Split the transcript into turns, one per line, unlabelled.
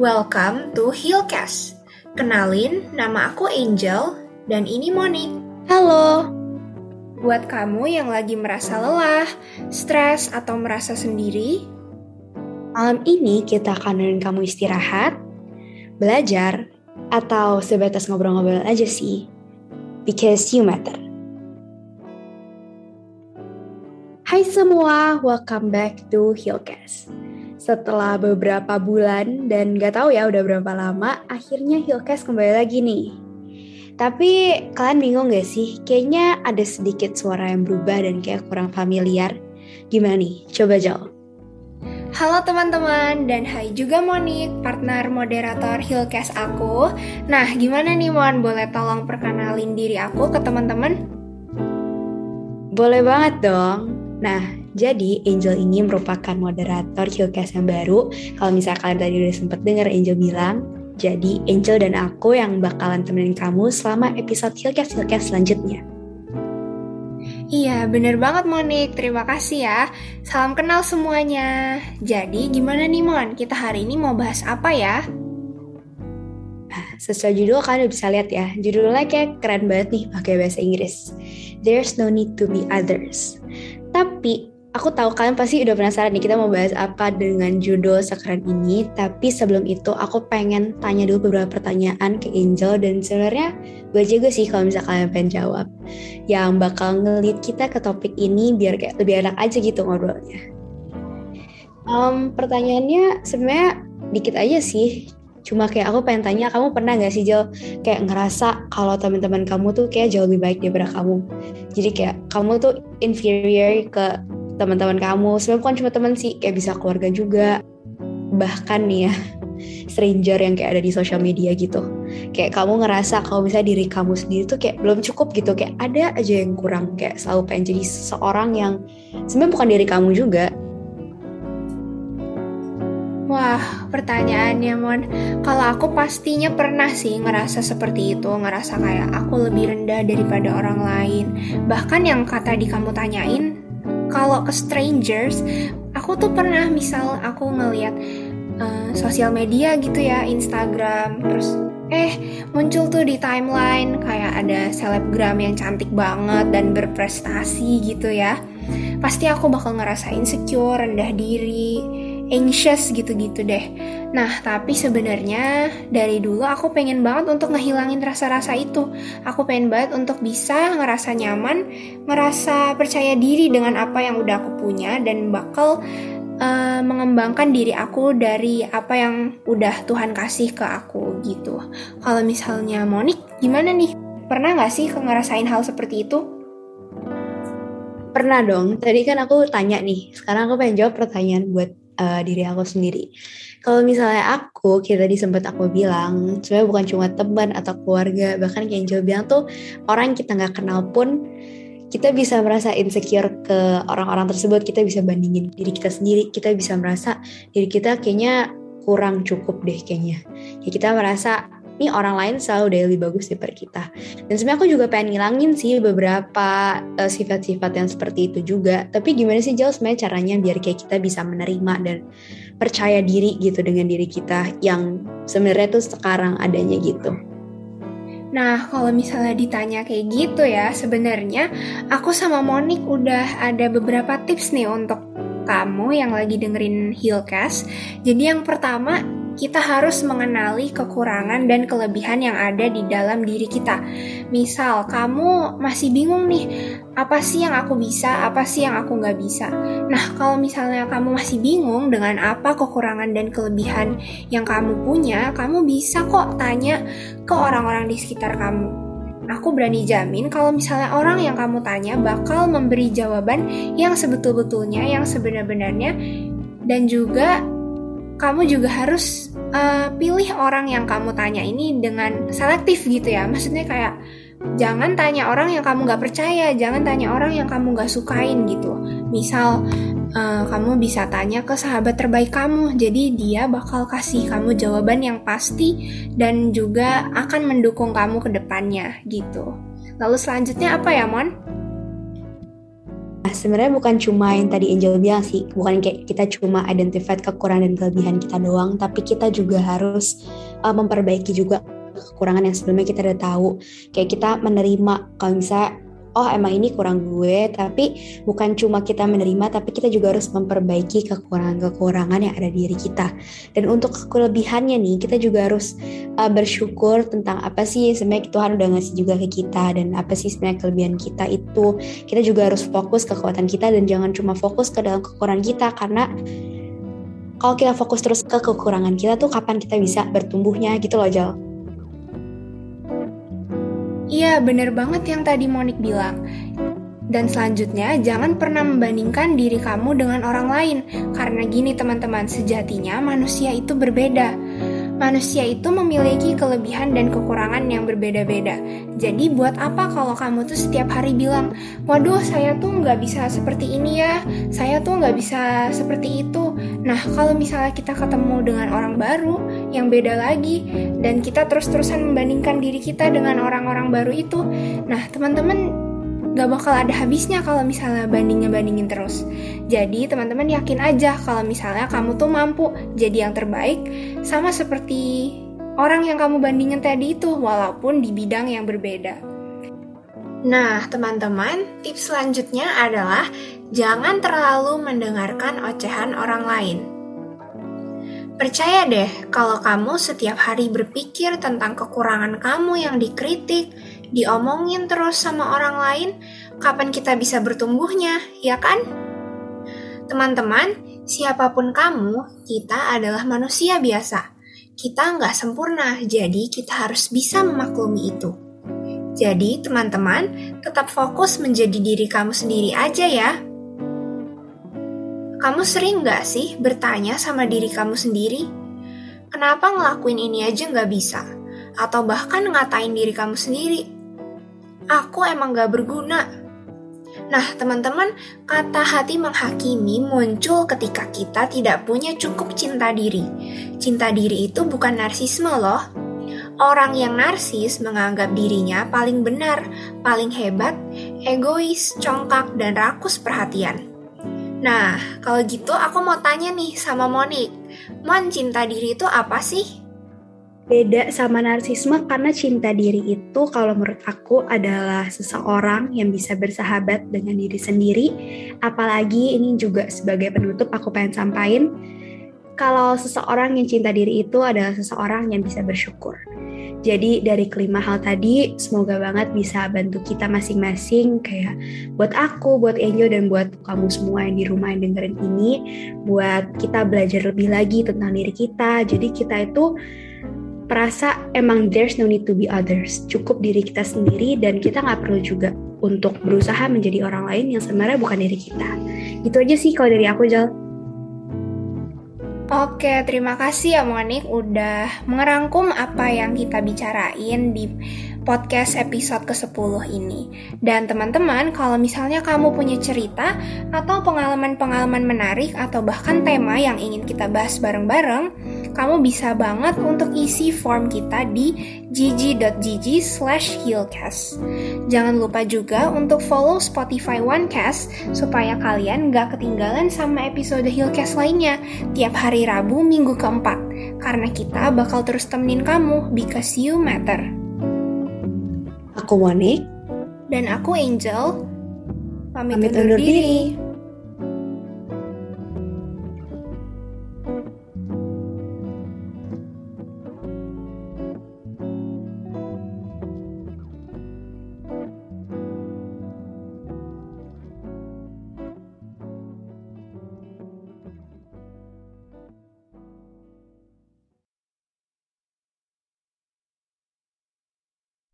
welcome to Healcast. Kenalin, nama aku Angel dan ini Monique.
Halo.
Buat kamu yang lagi merasa lelah, stres, atau merasa sendiri,
malam ini kita akan nemenin kamu istirahat, belajar, atau sebatas ngobrol-ngobrol aja sih. Because you matter. Hai semua, welcome back to Healcast. Setelah beberapa bulan dan gak tahu ya udah berapa lama, akhirnya Healcast kembali lagi nih. Tapi kalian bingung gak sih? Kayaknya ada sedikit suara yang berubah dan kayak kurang familiar. Gimana nih? Coba jawab.
Halo teman-teman, dan hai juga Monique, partner moderator Hillcast aku. Nah, gimana nih Mon? Boleh tolong perkenalin diri aku ke teman-teman?
Boleh banget dong. Nah, jadi Angel ini merupakan moderator Hillcast yang baru. Kalau misalnya kalian tadi udah sempet denger Angel bilang, jadi Angel dan aku yang bakalan temenin kamu selama episode Hillcast selanjutnya.
Iya, bener banget Monik. Terima kasih ya. Salam kenal semuanya. Jadi, gimana nih Mon? Kita hari ini mau bahas apa ya?
Nah, sesuai judul kalian udah bisa lihat ya. Judulnya kayak keren banget nih pakai bahasa Inggris. There's no need to be others. Tapi Aku tahu kalian pasti udah penasaran nih kita mau bahas apa dengan judul sekeren ini. Tapi sebelum itu aku pengen tanya dulu beberapa pertanyaan ke Angel dan sebenarnya gue juga sih kalau misalnya kalian pengen jawab. Yang bakal ngelit kita ke topik ini biar kayak lebih enak aja gitu ngobrolnya. Um, pertanyaannya sebenarnya dikit aja sih. Cuma kayak aku pengen tanya, kamu pernah gak sih Jo kayak ngerasa kalau teman-teman kamu tuh kayak jauh lebih baik daripada kamu. Jadi kayak kamu tuh inferior ke teman-teman kamu. Sebenarnya bukan cuma teman sih kayak bisa keluarga juga. Bahkan nih ya stranger yang kayak ada di sosial media gitu. Kayak kamu ngerasa kalau misalnya diri kamu sendiri tuh kayak belum cukup gitu. Kayak ada aja yang kurang kayak selalu pengen jadi seseorang yang sebenarnya bukan diri kamu juga.
Wah, pertanyaannya Mon. Kalau aku pastinya pernah sih ngerasa seperti itu, ngerasa kayak aku lebih rendah daripada orang lain. Bahkan yang kata di kamu tanyain, kalau ke strangers aku tuh pernah misal aku ngeliat uh, sosial media gitu ya Instagram terus eh muncul tuh di timeline kayak ada selebgram yang cantik banget dan berprestasi gitu ya. Pasti aku bakal ngerasa insecure rendah diri anxious gitu-gitu deh. Nah, tapi sebenarnya dari dulu aku pengen banget untuk ngehilangin rasa-rasa itu. Aku pengen banget untuk bisa ngerasa nyaman, ngerasa percaya diri dengan apa yang udah aku punya dan bakal uh, mengembangkan diri aku dari apa yang udah Tuhan kasih ke aku gitu. Kalau misalnya Monik, gimana nih? Pernah gak sih ngerasain hal seperti itu?
Pernah dong. Tadi kan aku tanya nih. Sekarang aku pengen jawab pertanyaan buat uh, diri aku sendiri. Kalau misalnya aku, kita tadi sempat aku bilang, sebenarnya bukan cuma teman atau keluarga, bahkan kayak Angel bilang tuh orang kita nggak kenal pun kita bisa merasa insecure ke orang-orang tersebut, kita bisa bandingin diri kita sendiri, kita bisa merasa diri kita kayaknya kurang cukup deh kayaknya. Ya kita merasa ini orang lain selalu udah lebih bagus daripada kita. Dan sebenarnya aku juga pengen ngilangin sih beberapa eh, sifat-sifat yang seperti itu juga. Tapi gimana sih Jel sebenarnya caranya biar kayak kita bisa menerima dan percaya diri gitu dengan diri kita yang sebenarnya tuh sekarang adanya gitu.
Nah, kalau misalnya ditanya kayak gitu ya, sebenarnya aku sama Monik udah ada beberapa tips nih untuk kamu yang lagi dengerin Healcast. Jadi yang pertama, kita harus mengenali kekurangan dan kelebihan yang ada di dalam diri kita. Misal, kamu masih bingung nih, apa sih yang aku bisa, apa sih yang aku nggak bisa. Nah, kalau misalnya kamu masih bingung dengan apa kekurangan dan kelebihan yang kamu punya, kamu bisa kok tanya ke orang-orang di sekitar kamu. Aku berani jamin kalau misalnya orang yang kamu tanya bakal memberi jawaban yang sebetul-betulnya, yang sebenar-benarnya, dan juga kamu juga harus uh, pilih orang yang kamu tanya ini dengan selektif gitu ya. Maksudnya kayak jangan tanya orang yang kamu gak percaya, jangan tanya orang yang kamu gak sukain gitu. Misal uh, kamu bisa tanya ke sahabat terbaik kamu, jadi dia bakal kasih kamu jawaban yang pasti dan juga akan mendukung kamu ke depannya gitu. Lalu selanjutnya apa ya Mon?
Nah, sebenarnya bukan cuma yang tadi Angel bilang sih, bukan kayak kita cuma identify kekurangan dan kelebihan kita doang, tapi kita juga harus uh, memperbaiki juga kekurangan yang sebelumnya kita udah tahu. Kayak kita menerima kalau misalnya oh emang ini kurang gue tapi bukan cuma kita menerima tapi kita juga harus memperbaiki kekurangan-kekurangan yang ada di diri kita dan untuk kelebihannya nih kita juga harus uh, bersyukur tentang apa sih sebenarnya Tuhan udah ngasih juga ke kita dan apa sih sebenarnya kelebihan kita itu kita juga harus fokus ke kekuatan kita dan jangan cuma fokus ke dalam kekurangan kita karena kalau kita fokus terus ke kekurangan kita tuh kapan kita bisa bertumbuhnya gitu loh Jal.
Iya, bener banget yang tadi Monik bilang. Dan selanjutnya, jangan pernah membandingkan diri kamu dengan orang lain. Karena gini teman-teman, sejatinya manusia itu berbeda manusia itu memiliki kelebihan dan kekurangan yang berbeda-beda. Jadi buat apa kalau kamu tuh setiap hari bilang, waduh saya tuh nggak bisa seperti ini ya, saya tuh nggak bisa seperti itu. Nah kalau misalnya kita ketemu dengan orang baru yang beda lagi, dan kita terus-terusan membandingkan diri kita dengan orang-orang baru itu, nah teman-teman gak bakal ada habisnya kalau misalnya bandingnya-bandingin terus. Jadi teman-teman yakin aja kalau misalnya kamu tuh mampu jadi yang terbaik sama seperti orang yang kamu bandingin tadi itu walaupun di bidang yang berbeda. Nah, teman-teman, tips selanjutnya adalah jangan terlalu mendengarkan ocehan orang lain. Percaya deh, kalau kamu setiap hari berpikir tentang kekurangan kamu yang dikritik, diomongin terus sama orang lain, kapan kita bisa bertumbuhnya, ya kan? Teman-teman, siapa pun kamu, kita adalah manusia biasa. Kita nggak sempurna, jadi kita harus bisa memaklumi itu. Jadi, teman-teman, tetap fokus menjadi diri kamu sendiri aja ya. Kamu sering nggak sih bertanya sama diri kamu sendiri, kenapa ngelakuin ini aja nggak bisa? Atau bahkan ngatain diri kamu sendiri, aku emang gak berguna. Nah, teman-teman, kata hati menghakimi muncul ketika kita tidak punya cukup cinta diri. Cinta diri itu bukan narsisme loh. Orang yang narsis menganggap dirinya paling benar, paling hebat, egois, congkak, dan rakus perhatian. Nah, kalau gitu aku mau tanya nih sama Monik. Mon, cinta diri itu apa sih?
beda sama narsisme karena cinta diri itu kalau menurut aku adalah seseorang yang bisa bersahabat dengan diri sendiri apalagi ini juga sebagai penutup aku pengen sampaikan kalau seseorang yang cinta diri itu adalah seseorang yang bisa bersyukur jadi dari kelima hal tadi semoga banget bisa bantu kita masing-masing kayak buat aku, buat Angel dan buat kamu semua yang di rumah yang dengerin ini buat kita belajar lebih lagi tentang diri kita. Jadi kita itu merasa emang there's no need to be others. Cukup diri kita sendiri dan kita nggak perlu juga untuk berusaha menjadi orang lain yang sebenarnya bukan diri kita. Gitu aja sih kalau dari aku, Jal.
Oke, terima kasih ya Monik udah mengerangkum apa yang kita bicarain di podcast episode ke-10 ini. Dan teman-teman, kalau misalnya kamu punya cerita atau pengalaman-pengalaman menarik atau bahkan tema yang ingin kita bahas bareng-bareng, kamu bisa banget untuk isi form kita di gg.gg slash healcast. Jangan lupa juga untuk follow Spotify OneCast supaya kalian gak ketinggalan sama episode Healcast lainnya tiap hari Rabu minggu keempat. Karena kita bakal terus temenin kamu because you matter.
Aku Monik.
Dan aku Angel.
Pamit, Pamit undur diri. diri.